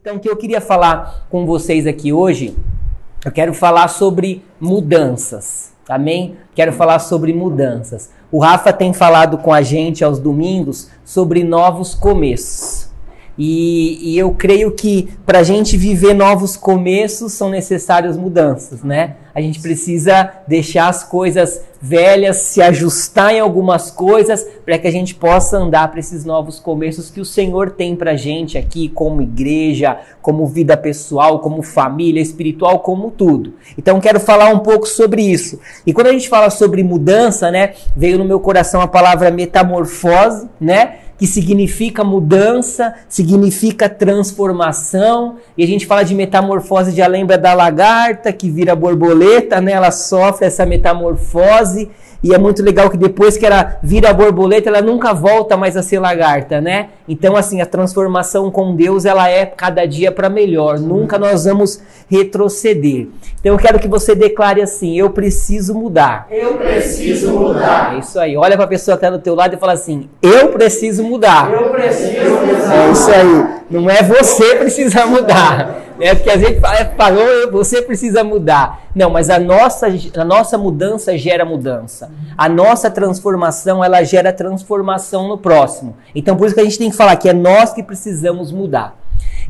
Então, o que eu queria falar com vocês aqui hoje, eu quero falar sobre mudanças. Amém? Quero falar sobre mudanças. O Rafa tem falado com a gente aos domingos sobre novos começos. E, e eu creio que para a gente viver novos começos são necessárias mudanças, né? A gente precisa deixar as coisas velhas, se ajustar em algumas coisas para que a gente possa andar para esses novos começos que o Senhor tem para a gente aqui, como igreja, como vida pessoal, como família espiritual, como tudo. Então quero falar um pouco sobre isso. E quando a gente fala sobre mudança, né, veio no meu coração a palavra metamorfose, né? Que significa mudança, significa transformação. E a gente fala de metamorfose, já lembra da lagarta que vira borboleta, né? Ela sofre essa metamorfose. E é muito legal que depois que ela vira borboleta, ela nunca volta mais a ser lagarta, né? Então, assim, a transformação com Deus, ela é cada dia para melhor. Nunca nós vamos retroceder. Então, eu quero que você declare assim: eu preciso mudar. Eu preciso mudar. É isso aí. Olha para a pessoa que está do teu lado e fala assim: eu preciso mudar. Eu preciso mudar. É isso aí. Não é você precisa mudar. É porque a gente falou, você precisa mudar. Não, mas a nossa, a nossa mudança gera mudança. A nossa transformação, ela gera transformação no próximo. Então, por isso que a gente tem que falar que é nós que precisamos mudar.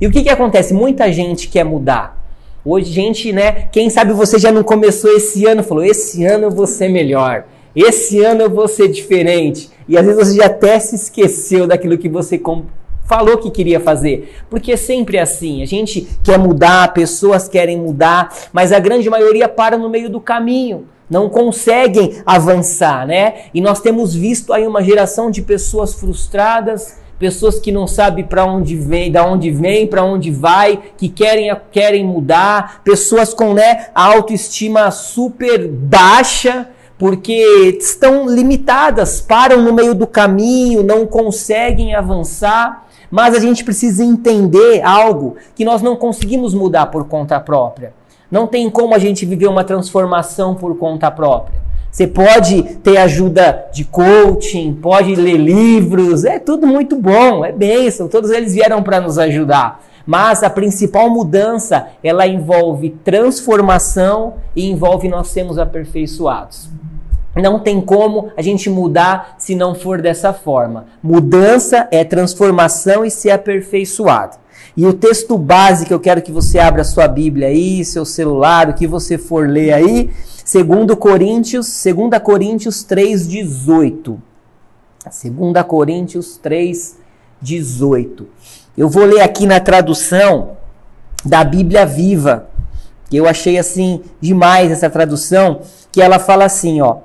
E o que, que acontece? Muita gente quer mudar. Hoje, gente, né? Quem sabe você já não começou esse ano, falou: esse ano eu vou ser melhor. Esse ano eu vou ser diferente. E às vezes você já até se esqueceu daquilo que você falou que queria fazer. Porque é sempre assim. A gente quer mudar, pessoas querem mudar, mas a grande maioria para no meio do caminho. Não conseguem avançar, né? E nós temos visto aí uma geração de pessoas frustradas, pessoas que não sabem para onde vem, da onde vem, para onde vai, que querem querem mudar, pessoas com né, a autoestima super baixa, porque estão limitadas, param no meio do caminho, não conseguem avançar. Mas a gente precisa entender algo que nós não conseguimos mudar por conta própria. Não tem como a gente viver uma transformação por conta própria. Você pode ter ajuda de coaching, pode ler livros, é tudo muito bom, é bênção, todos eles vieram para nos ajudar. Mas a principal mudança, ela envolve transformação e envolve nós sermos aperfeiçoados. Não tem como a gente mudar se não for dessa forma. Mudança é transformação e ser aperfeiçoado. E o texto base que eu quero que você abra sua Bíblia aí, seu celular, o que você for ler aí, 2 Coríntios, 2 Coríntios 3:18. 2 Coríntios 3:18. Eu vou ler aqui na tradução da Bíblia Viva, eu achei assim demais essa tradução, que ela fala assim, ó: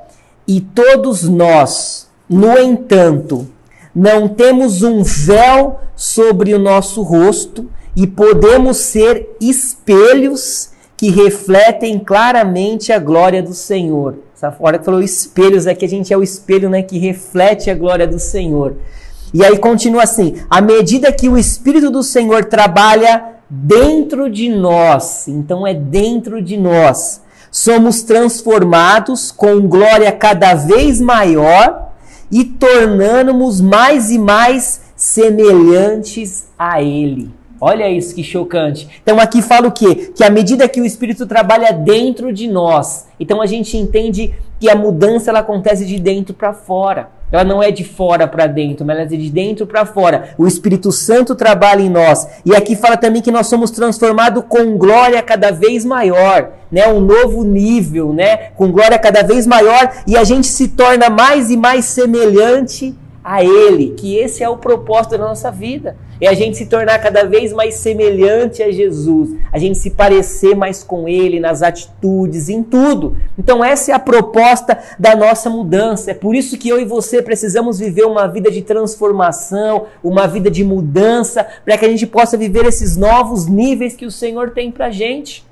e todos nós, no entanto, não temos um véu sobre o nosso rosto e podemos ser espelhos que refletem claramente a glória do Senhor. Essa hora que falou espelhos aqui, a gente é o espelho né, que reflete a glória do Senhor. E aí continua assim: à medida que o Espírito do Senhor trabalha dentro de nós, então é dentro de nós somos transformados com glória cada vez maior e tornando-nos mais e mais semelhantes a Ele. Olha isso que chocante. Então aqui fala o quê? Que à medida que o Espírito trabalha dentro de nós, então a gente entende que a mudança ela acontece de dentro para fora. Ela não é de fora para dentro, mas ela é de dentro para fora. O Espírito Santo trabalha em nós. E aqui fala também que nós somos transformados com glória cada vez maior, né? Um novo nível, né? Com glória cada vez maior e a gente se torna mais e mais semelhante a Ele, que esse é o propósito da nossa vida. É a gente se tornar cada vez mais semelhante a Jesus, a gente se parecer mais com Ele nas atitudes, em tudo. Então, essa é a proposta da nossa mudança. É por isso que eu e você precisamos viver uma vida de transformação, uma vida de mudança, para que a gente possa viver esses novos níveis que o Senhor tem para a gente.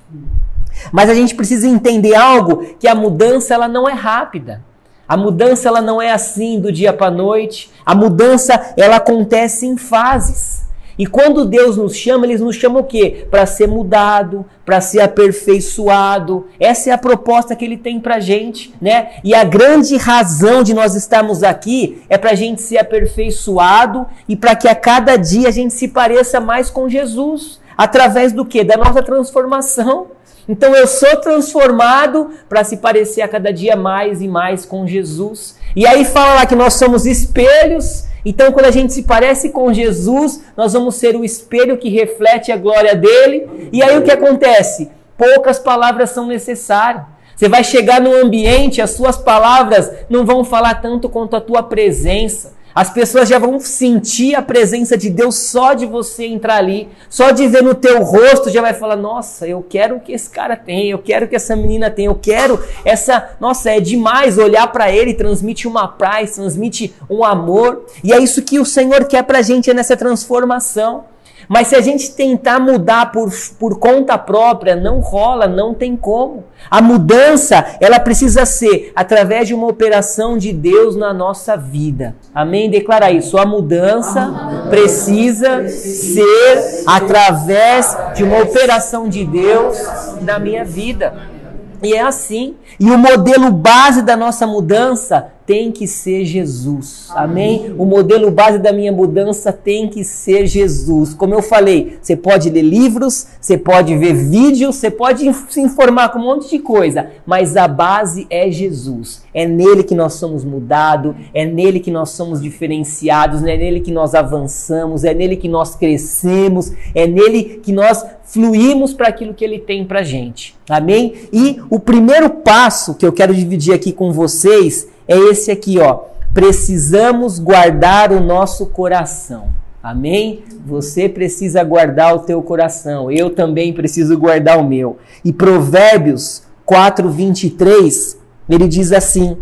Mas a gente precisa entender algo: que a mudança ela não é rápida. A mudança ela não é assim do dia para a noite. A mudança ela acontece em fases. E quando Deus nos chama, ele nos chama o quê? Para ser mudado, para ser aperfeiçoado. Essa é a proposta que ele tem para gente, né? E a grande razão de nós estarmos aqui é para a gente ser aperfeiçoado e para que a cada dia a gente se pareça mais com Jesus. Através do que? Da nossa transformação. Então eu sou transformado para se parecer a cada dia mais e mais com Jesus. E aí fala lá que nós somos espelhos. Então quando a gente se parece com Jesus, nós vamos ser o espelho que reflete a glória dele. E aí o que acontece? Poucas palavras são necessárias. Você vai chegar no ambiente, as suas palavras não vão falar tanto quanto a tua presença. As pessoas já vão sentir a presença de Deus só de você entrar ali, só de ver no teu rosto já vai falar: "Nossa, eu quero o que esse cara tem, eu quero o que essa menina tem, eu quero essa, nossa, é demais olhar para ele, transmite uma paz, transmite um amor". E é isso que o Senhor quer pra gente é nessa transformação. Mas se a gente tentar mudar por, por conta própria, não rola, não tem como. A mudança, ela precisa ser através de uma operação de Deus na nossa vida. Amém? Declara isso. A mudança precisa ser através de uma operação de Deus na minha vida. E é assim. E o modelo base da nossa mudança tem que ser Jesus. Amém? O modelo base da minha mudança tem que ser Jesus. Como eu falei, você pode ler livros, você pode ver vídeos, você pode se informar com um monte de coisa, mas a base é Jesus. É nele que nós somos mudados, é nele que nós somos diferenciados, é nele que nós avançamos, é nele que nós crescemos, é nele que nós fluímos para aquilo que ele tem para gente. Amém? E o primeiro passo que eu quero dividir aqui com vocês é esse aqui, ó. Precisamos guardar o nosso coração. Amém? Você precisa guardar o teu coração. Eu também preciso guardar o meu. E Provérbios 4:23, ele diz assim: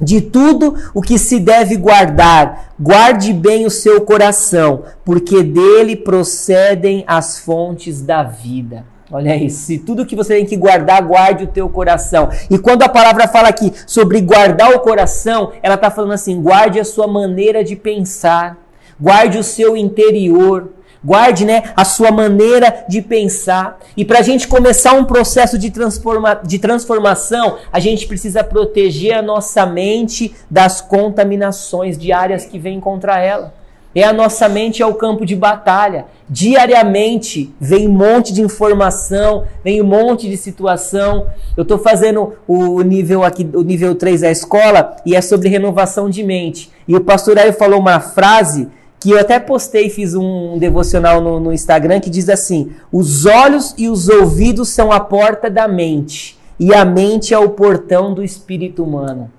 De tudo o que se deve guardar, guarde bem o seu coração, porque dele procedem as fontes da vida. Olha isso. Se tudo que você tem que guardar, guarde o teu coração. E quando a palavra fala aqui sobre guardar o coração, ela está falando assim: guarde a sua maneira de pensar, guarde o seu interior, guarde né, a sua maneira de pensar. E para a gente começar um processo de, transforma de transformação, a gente precisa proteger a nossa mente das contaminações diárias que vêm contra ela. É a nossa mente é o campo de batalha. Diariamente vem um monte de informação, vem um monte de situação. Eu estou fazendo o nível aqui, o nível 3 da escola, e é sobre renovação de mente. E o pastor aí falou uma frase que eu até postei, fiz um devocional no, no Instagram, que diz assim: os olhos e os ouvidos são a porta da mente, e a mente é o portão do espírito humano.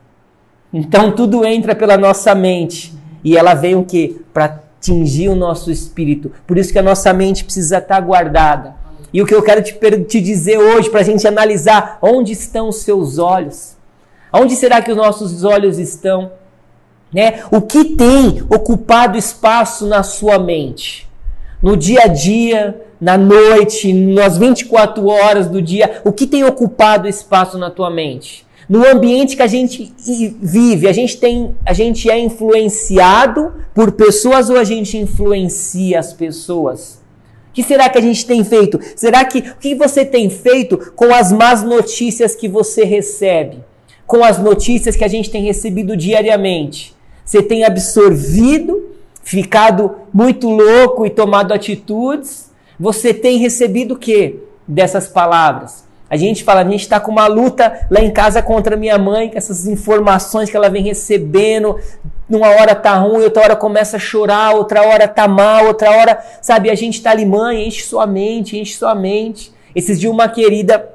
Então tudo entra pela nossa mente. E ela vem o quê? Para atingir o nosso espírito. Por isso que a nossa mente precisa estar guardada. E o que eu quero te, te dizer hoje, para a gente analisar onde estão os seus olhos. Onde será que os nossos olhos estão? Né? O que tem ocupado espaço na sua mente? No dia a dia, na noite, nas 24 horas do dia, o que tem ocupado espaço na tua mente? no ambiente que a gente vive, a gente tem, a gente é influenciado por pessoas ou a gente influencia as pessoas? O que será que a gente tem feito? Será que o que você tem feito com as más notícias que você recebe? Com as notícias que a gente tem recebido diariamente? Você tem absorvido, ficado muito louco e tomado atitudes? Você tem recebido o que dessas palavras? A gente fala, a gente está com uma luta lá em casa contra minha mãe, com essas informações que ela vem recebendo. Numa hora tá ruim, outra hora começa a chorar, outra hora tá mal, outra hora, sabe, a gente tá ali, mãe, enche sua mente, enche sua mente. Esses dias uma querida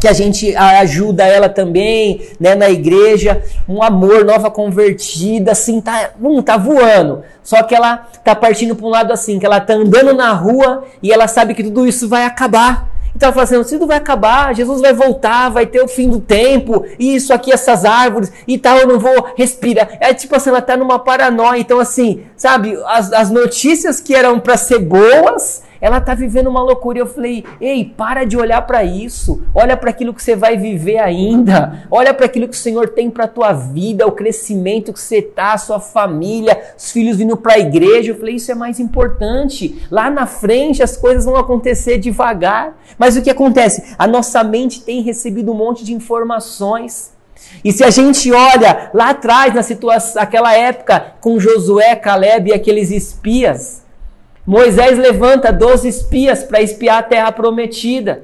que a gente ajuda ela também, né, na igreja, um amor, nova convertida, assim, tá, hum, tá voando. Só que ela tá partindo para um lado assim, que ela tá andando na rua e ela sabe que tudo isso vai acabar. Então ela fala assim: tudo vai acabar, Jesus vai voltar, vai ter o fim do tempo, isso aqui, essas árvores e tal, eu não vou respirar. É tipo assim, ela tá numa paranoia. Então, assim, sabe, as, as notícias que eram para ser boas, ela tá vivendo uma loucura. Eu falei: "Ei, para de olhar para isso. Olha para aquilo que você vai viver ainda. Olha para aquilo que o Senhor tem para tua vida, o crescimento que você tá, a sua família, os filhos vindo para a igreja". Eu falei: "Isso é mais importante. Lá na frente as coisas vão acontecer devagar". Mas o que acontece? A nossa mente tem recebido um monte de informações. E se a gente olha lá atrás na situação, aquela época com Josué, Caleb e aqueles espias, Moisés levanta 12 espias para espiar a terra prometida.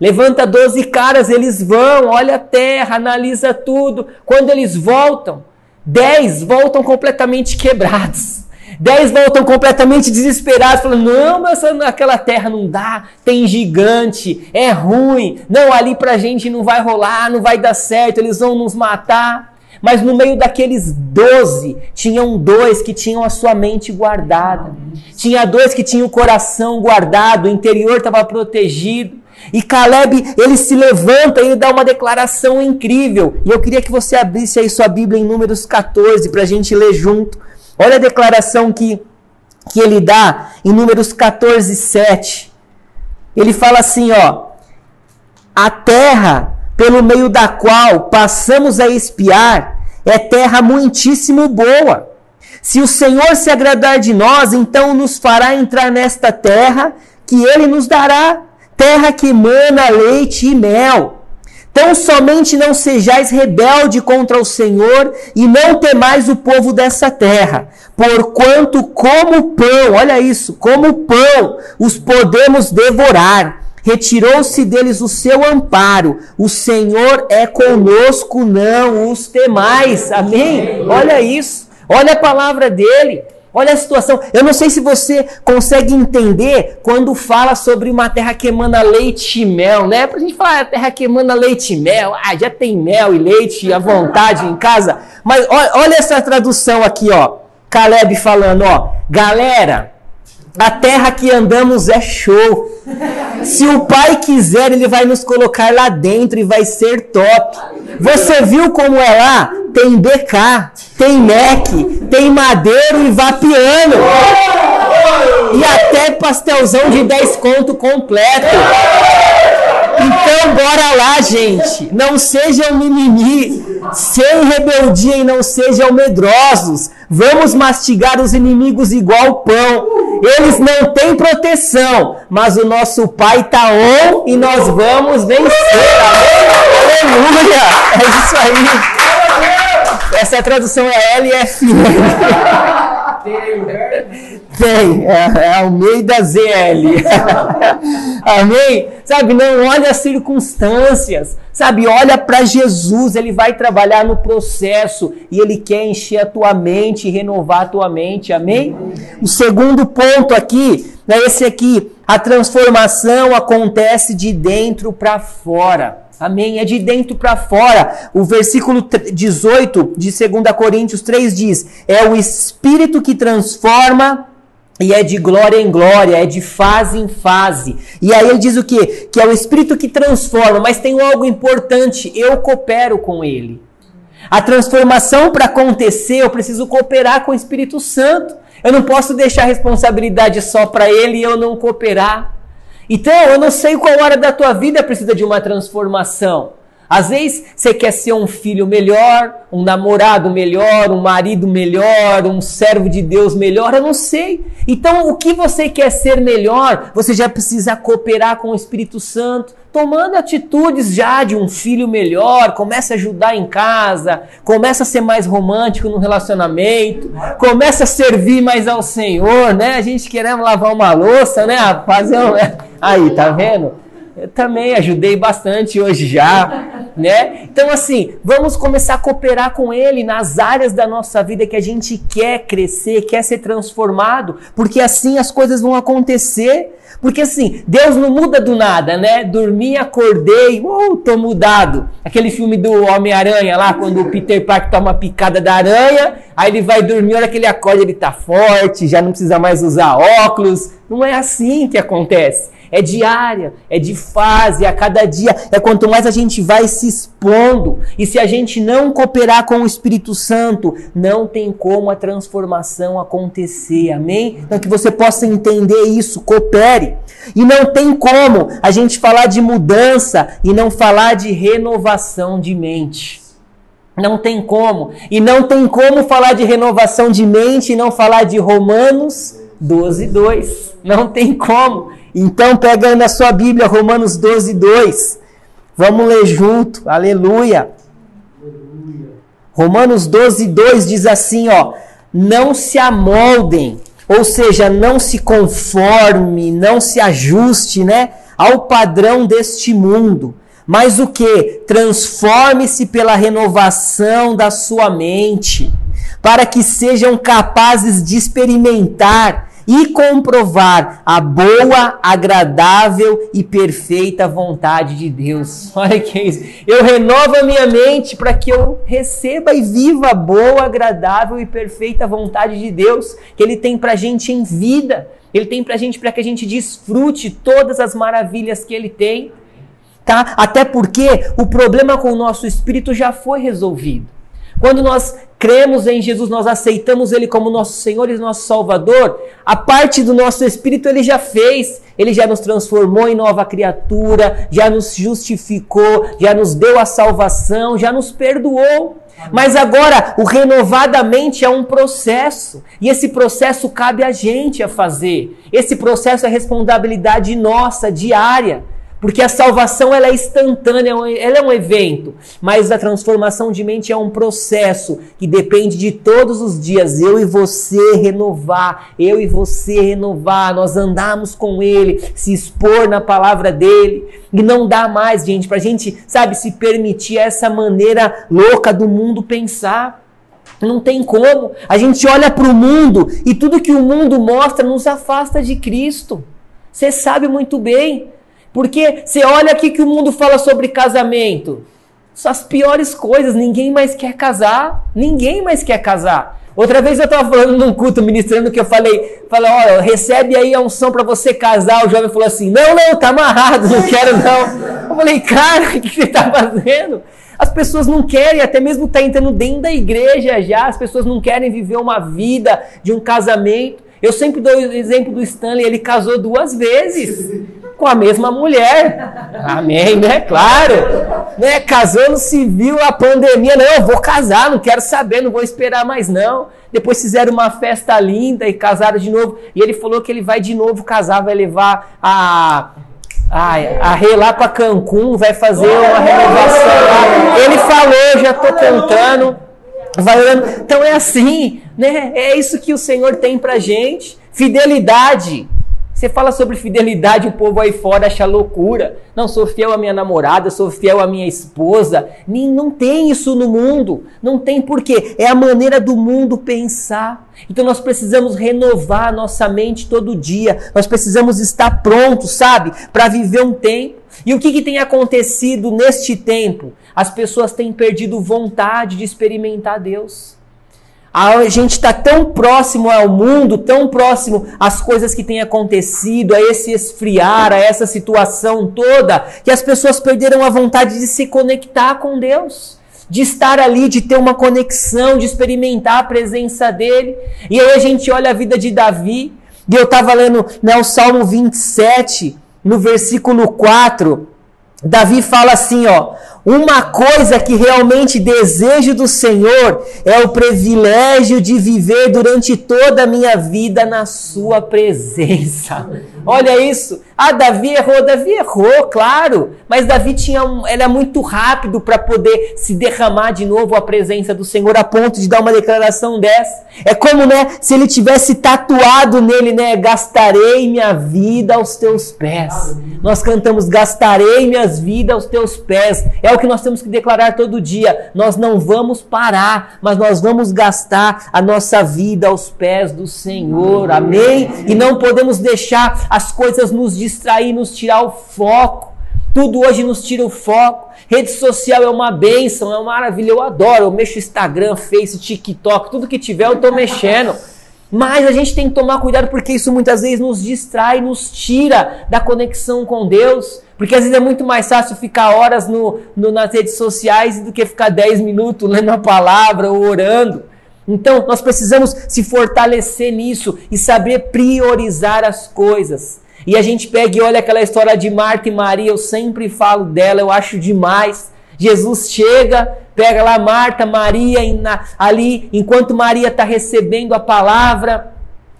Levanta 12 caras, eles vão, olha a terra, analisa tudo. Quando eles voltam, 10 voltam completamente quebrados. 10 voltam completamente desesperados, falando: não, mas aquela terra não dá, tem gigante, é ruim, não, ali pra gente não vai rolar, não vai dar certo, eles vão nos matar. Mas no meio daqueles doze, tinham dois que tinham a sua mente guardada. Tinha dois que tinham o coração guardado, o interior estava protegido. E Caleb, ele se levanta e dá uma declaração incrível. E eu queria que você abrisse aí sua Bíblia em Números 14 para a gente ler junto. Olha a declaração que, que ele dá em Números 14, 7. Ele fala assim, ó. A terra pelo meio da qual passamos a espiar é terra muitíssimo boa. Se o Senhor se agradar de nós, então nos fará entrar nesta terra que ele nos dará, terra que emana leite e mel. Tão somente não sejais rebelde contra o Senhor e não temais o povo dessa terra, porquanto como pão, olha isso, como pão os podemos devorar retirou-se deles o seu amparo. O Senhor é conosco, não os temais. Amém? Olha isso. Olha a palavra dele. Olha a situação. Eu não sei se você consegue entender quando fala sobre uma terra que emana leite e mel, né? Pra gente falar, terra que emana leite e mel, ah, já tem mel e leite à vontade em casa. Mas olha essa tradução aqui, ó. Caleb falando, ó. Galera, a terra que andamos é show. Se o Pai quiser, Ele vai nos colocar lá dentro e vai ser top. Você viu como é lá? Tem BK, tem Mac, tem madeiro e vapiano. E até pastelzão de 10 conto completo. Então bora lá, gente. Não sejam mimimi, sem rebeldia e não sejam medrosos. Vamos mastigar os inimigos igual pão. Eles não têm proteção, mas o nosso Pai está on e nós vamos vencer. Aleluia! É isso aí. Essa tradução é LFN. Tem, é, é Almeida ZL. Amém? Sabe, não olha as circunstâncias. Sabe, olha para Jesus, ele vai trabalhar no processo e ele quer encher a tua mente renovar a tua mente. Amém? O segundo ponto aqui é esse aqui. A transformação acontece de dentro para fora. Amém? É de dentro para fora. O versículo 18 de 2 Coríntios 3 diz: É o Espírito que transforma e é de glória em glória, é de fase em fase. E aí ele diz o quê? Que é o Espírito que transforma, mas tem algo importante: eu coopero com ele. A transformação para acontecer, eu preciso cooperar com o Espírito Santo. Eu não posso deixar a responsabilidade só para ele e eu não cooperar. Então, eu não sei qual hora da tua vida precisa de uma transformação. Às vezes você quer ser um filho melhor, um namorado melhor, um marido melhor, um servo de Deus melhor, eu não sei. Então, o que você quer ser melhor, você já precisa cooperar com o Espírito Santo, tomando atitudes já de um filho melhor, começa a ajudar em casa, começa a ser mais romântico no relacionamento, começa a servir mais ao Senhor, né? A gente querendo lavar uma louça, né? Fazer um... Aí, tá vendo? Eu também ajudei bastante hoje já, né? Então assim, vamos começar a cooperar com ele nas áreas da nossa vida que a gente quer crescer, quer ser transformado, porque assim as coisas vão acontecer. Porque assim, Deus não muda do nada, né? Dormi, acordei, uh, tô mudado. Aquele filme do Homem-Aranha lá, quando o Peter Parker toma picada da aranha, aí ele vai dormir, hora que ele acorda, ele tá forte, já não precisa mais usar óculos. Não é assim que acontece é diária, é de fase, a cada dia, é quanto mais a gente vai se expondo. E se a gente não cooperar com o Espírito Santo, não tem como a transformação acontecer. Amém? Então que você possa entender isso, coopere. E não tem como a gente falar de mudança e não falar de renovação de mente. Não tem como. E não tem como falar de renovação de mente e não falar de Romanos 12, 2. Não tem como. Então, pega na sua Bíblia, Romanos 12, 2. Vamos ler junto. Aleluia. Romanos 12, 2 diz assim, ó. Não se amoldem Ou seja, não se conforme, não se ajuste, né, ao padrão deste mundo. Mas o que? Transforme-se pela renovação da sua mente, para que sejam capazes de experimentar e comprovar a boa, agradável e perfeita vontade de Deus. Olha que é isso. Eu renovo a minha mente para que eu receba e viva a boa, agradável e perfeita vontade de Deus que Ele tem para a gente em vida. Ele tem para a gente para que a gente desfrute todas as maravilhas que Ele tem. Tá? Até porque o problema com o nosso espírito já foi resolvido. Quando nós cremos em Jesus, nós aceitamos Ele como nosso Senhor e nosso Salvador, a parte do nosso espírito Ele já fez. Ele já nos transformou em nova criatura, já nos justificou, já nos deu a salvação, já nos perdoou. Mas agora, o renovadamente é um processo. E esse processo cabe a gente a fazer. Esse processo é responsabilidade nossa, diária. Porque a salvação ela é instantânea, ela é um evento, mas a transformação de mente é um processo que depende de todos os dias eu e você renovar, eu e você renovar, nós andarmos com ele, se expor na palavra dele e não dá mais, gente, para a gente, sabe, se permitir essa maneira louca do mundo pensar. Não tem como. A gente olha para o mundo e tudo que o mundo mostra nos afasta de Cristo. Você sabe muito bem. Porque você olha aqui que o mundo fala sobre casamento. São as piores coisas, ninguém mais quer casar. Ninguém mais quer casar. Outra vez eu estava falando num culto, ministrando, que eu falei, falei, recebe aí a unção para você casar. O jovem falou assim, não, não, tá amarrado, não quero não. Eu falei, cara, o que você está fazendo? As pessoas não querem, até mesmo tá entrando dentro da igreja já, as pessoas não querem viver uma vida de um casamento. Eu sempre dou o exemplo do Stanley, ele casou duas vezes com a mesma mulher. Amém, né? Claro. Né? Casou no civil, a pandemia. Não, eu vou casar, não quero saber, não vou esperar mais não. Depois fizeram uma festa linda e casaram de novo. E ele falou que ele vai de novo casar, vai levar a a, a Rei lá para Cancún, vai fazer uma renovação lá. Ele falou, já estou cantando, vai orando. Então é assim, né? É isso que o Senhor tem pra gente. Fidelidade. Você fala sobre fidelidade, o povo aí fora acha loucura. Não, sou fiel à minha namorada, sou fiel à minha esposa. Nem, não tem isso no mundo. Não tem porquê. É a maneira do mundo pensar. Então nós precisamos renovar a nossa mente todo dia. Nós precisamos estar prontos, sabe? Para viver um tempo. E o que, que tem acontecido neste tempo? As pessoas têm perdido vontade de experimentar Deus. A gente está tão próximo ao mundo, tão próximo às coisas que têm acontecido, a esse esfriar, a essa situação toda, que as pessoas perderam a vontade de se conectar com Deus, de estar ali, de ter uma conexão, de experimentar a presença dele. E aí a gente olha a vida de Davi, e eu estava lendo né, o Salmo 27, no versículo 4. Davi fala assim, ó: uma coisa que realmente desejo do Senhor é o privilégio de viver durante toda a minha vida na Sua presença. Olha isso. Ah, Davi errou. Davi errou, claro. Mas Davi tinha um, era muito rápido para poder se derramar de novo a presença do Senhor a ponto de dar uma declaração dessa. É como, né, se ele tivesse tatuado nele, né, gastarei minha vida aos teus pés. Nós cantamos gastarei minhas vidas aos teus pés. É o que nós temos que declarar todo dia. Nós não vamos parar, mas nós vamos gastar a nossa vida aos pés do Senhor. Amém? E não podemos deixar as coisas nos distrair, nos tirar o foco. Tudo hoje nos tira o foco. Rede social é uma benção, é uma maravilha. Eu adoro. Eu mexo Instagram, Face, TikTok, tudo que tiver eu tô mexendo. Mas a gente tem que tomar cuidado porque isso muitas vezes nos distrai, nos tira da conexão com Deus. Porque às vezes é muito mais fácil ficar horas no, no, nas redes sociais do que ficar 10 minutos lendo a palavra ou orando. Então nós precisamos se fortalecer nisso e saber priorizar as coisas. E a gente pega e olha aquela história de Marta e Maria, eu sempre falo dela, eu acho demais. Jesus chega, pega lá Marta, Maria ali, enquanto Maria está recebendo a palavra,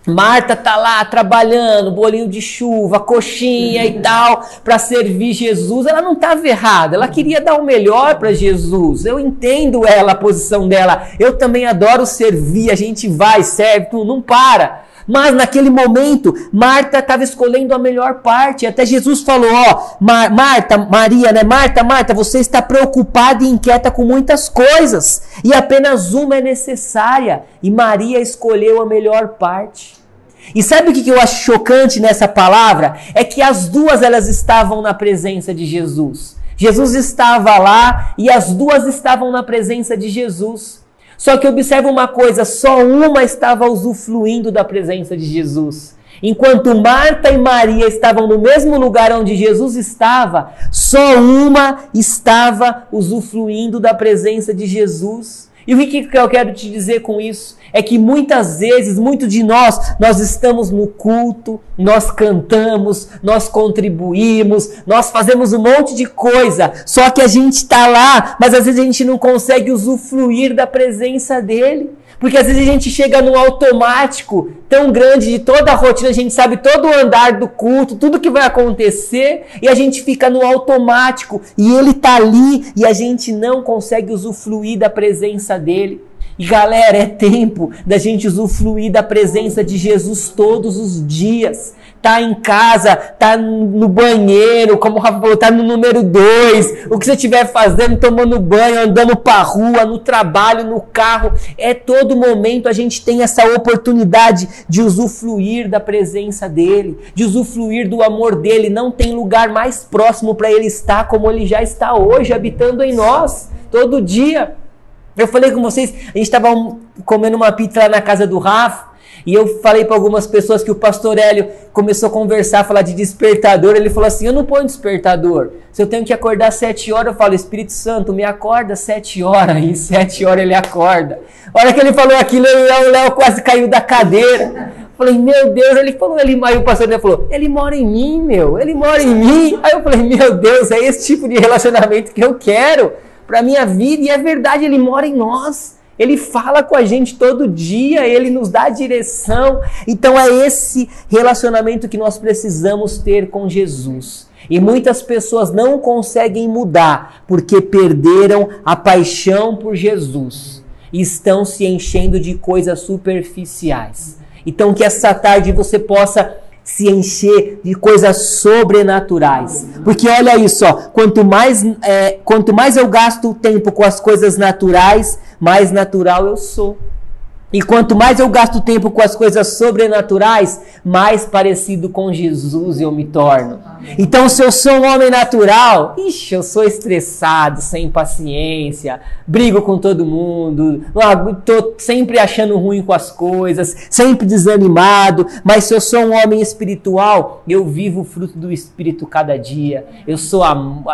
Marta tá lá trabalhando, bolinho de chuva, coxinha e tal, para servir Jesus. Ela não estava errada, ela queria dar o melhor para Jesus. Eu entendo ela, a posição dela. Eu também adoro servir, a gente vai, serve, não para. Mas naquele momento, Marta estava escolhendo a melhor parte. Até Jesus falou: Ó, Mar Marta, Maria, né? Marta, Marta, você está preocupada e inquieta com muitas coisas, e apenas uma é necessária. E Maria escolheu a melhor parte. E sabe o que eu acho chocante nessa palavra? É que as duas elas estavam na presença de Jesus. Jesus estava lá e as duas estavam na presença de Jesus. Só que observa uma coisa: só uma estava usufruindo da presença de Jesus. Enquanto Marta e Maria estavam no mesmo lugar onde Jesus estava, só uma estava usufruindo da presença de Jesus. E o que, eu quero te dizer com isso? É que muitas vezes, muito de nós, nós estamos no culto, nós cantamos, nós contribuímos, nós fazemos um monte de coisa, só que a gente está lá, mas às vezes a gente não consegue usufruir da presença dele. Porque às vezes a gente chega num automático tão grande de toda a rotina, a gente sabe todo o andar do culto, tudo que vai acontecer, e a gente fica no automático, e ele está ali, e a gente não consegue usufruir da presença dele. Galera, é tempo da gente usufruir da presença de Jesus todos os dias tá em casa, tá no banheiro, como o Rafa falou, tá no número dois, o que você estiver fazendo, tomando banho, andando pra rua, no trabalho, no carro, é todo momento a gente tem essa oportunidade de usufruir da presença dele, de usufruir do amor dele. Não tem lugar mais próximo para ele estar como ele já está hoje, habitando em nós, todo dia. Eu falei com vocês, a gente estava comendo uma pizza lá na casa do Rafa. E eu falei para algumas pessoas que o pastor Hélio começou a conversar, falar de despertador. Ele falou assim: Eu não ponho despertador. Se eu tenho que acordar sete horas, eu falo: Espírito Santo, me acorda sete horas. E sete horas ele acorda. A hora que ele falou aquilo, o Léo quase caiu da cadeira. Falei, meu Deus, ele falou, ele, aí o pastor Hélio falou, ele mora em mim, meu, ele mora em mim. Aí eu falei, meu Deus, é esse tipo de relacionamento que eu quero para minha vida. E é verdade, ele mora em nós. Ele fala com a gente todo dia, ele nos dá direção. Então é esse relacionamento que nós precisamos ter com Jesus. E muitas pessoas não conseguem mudar porque perderam a paixão por Jesus e estão se enchendo de coisas superficiais. Então que essa tarde você possa se encher de coisas sobrenaturais. Porque olha isso, ó, quanto mais, é, quanto mais eu gasto tempo com as coisas naturais, mais natural eu sou. E quanto mais eu gasto tempo com as coisas sobrenaturais, mais parecido com Jesus eu me torno. Então, se eu sou um homem natural, ixi, eu sou estressado, sem paciência, brigo com todo mundo, estou sempre achando ruim com as coisas, sempre desanimado. Mas se eu sou um homem espiritual, eu vivo o fruto do Espírito cada dia. Eu sou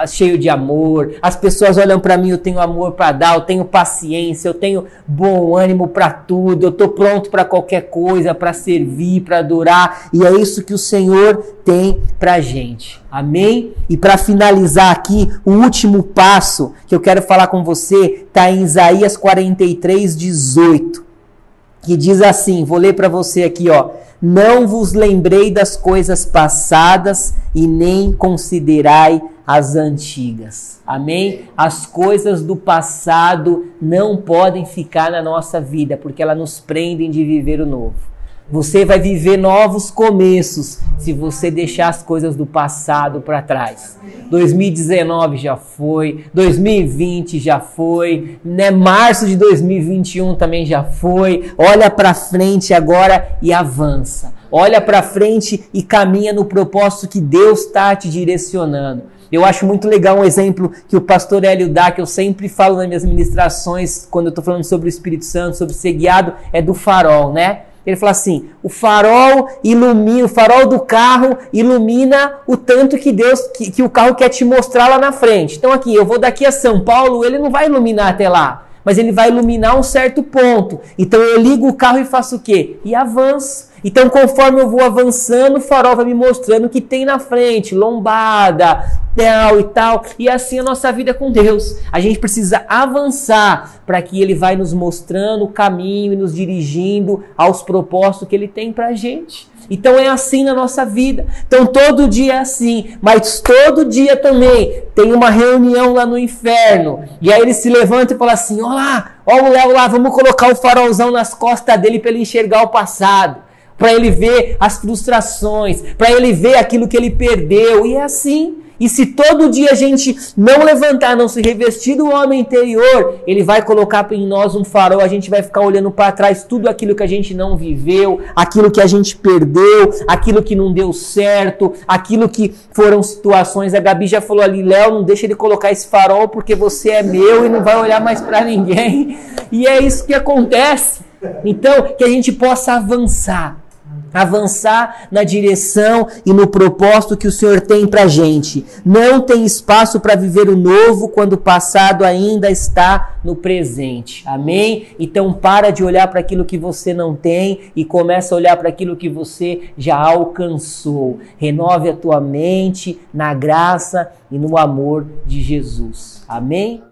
cheio de amor. As pessoas olham para mim, eu tenho amor para dar, eu tenho paciência, eu tenho bom ânimo para tudo, eu estou pronto para qualquer coisa, para servir, para adorar. E é isso que o Senhor tem para gente. Amém? E para finalizar aqui, o último passo que eu quero falar com você está em Isaías 43, 18. Que diz assim: vou ler para você aqui, ó. Não vos lembrei das coisas passadas e nem considerai as antigas. Amém? As coisas do passado não podem ficar na nossa vida, porque elas nos prendem de viver o novo. Você vai viver novos começos se você deixar as coisas do passado para trás. 2019 já foi, 2020 já foi, né? Março de 2021 também já foi. Olha para frente agora e avança. Olha para frente e caminha no propósito que Deus está te direcionando. Eu acho muito legal um exemplo que o pastor Hélio dá, que eu sempre falo nas minhas ministrações, quando eu estou falando sobre o Espírito Santo, sobre ser guiado, é do farol, né? Ele fala assim: o farol ilumina, o farol do carro ilumina o tanto que Deus, que, que o carro quer te mostrar lá na frente. Então aqui, eu vou daqui a São Paulo, ele não vai iluminar até lá, mas ele vai iluminar um certo ponto. Então eu ligo o carro e faço o quê? E avanço. Então, conforme eu vou avançando, o farol vai me mostrando o que tem na frente, lombada, tal e tal. E assim a nossa vida com Deus. A gente precisa avançar para que Ele vai nos mostrando o caminho e nos dirigindo aos propósitos que Ele tem para a gente. Então é assim na nossa vida. Então todo dia é assim, mas todo dia também tem uma reunião lá no inferno. E aí ele se levanta e fala assim: Olá, ó o Léo lá, vamos colocar o farolzão nas costas dele para ele enxergar o passado. Para ele ver as frustrações, para ele ver aquilo que ele perdeu. E é assim. E se todo dia a gente não levantar, não se revestir do homem interior, ele vai colocar em nós um farol, a gente vai ficar olhando para trás tudo aquilo que a gente não viveu, aquilo que a gente perdeu, aquilo que não deu certo, aquilo que foram situações. A Gabi já falou ali, Léo, não deixa ele colocar esse farol porque você é meu e não vai olhar mais para ninguém. E é isso que acontece. Então, que a gente possa avançar avançar na direção e no propósito que o Senhor tem para gente. Não tem espaço para viver o novo quando o passado ainda está no presente. Amém? Então para de olhar para aquilo que você não tem e começa a olhar para aquilo que você já alcançou. Renove a tua mente na graça e no amor de Jesus. Amém?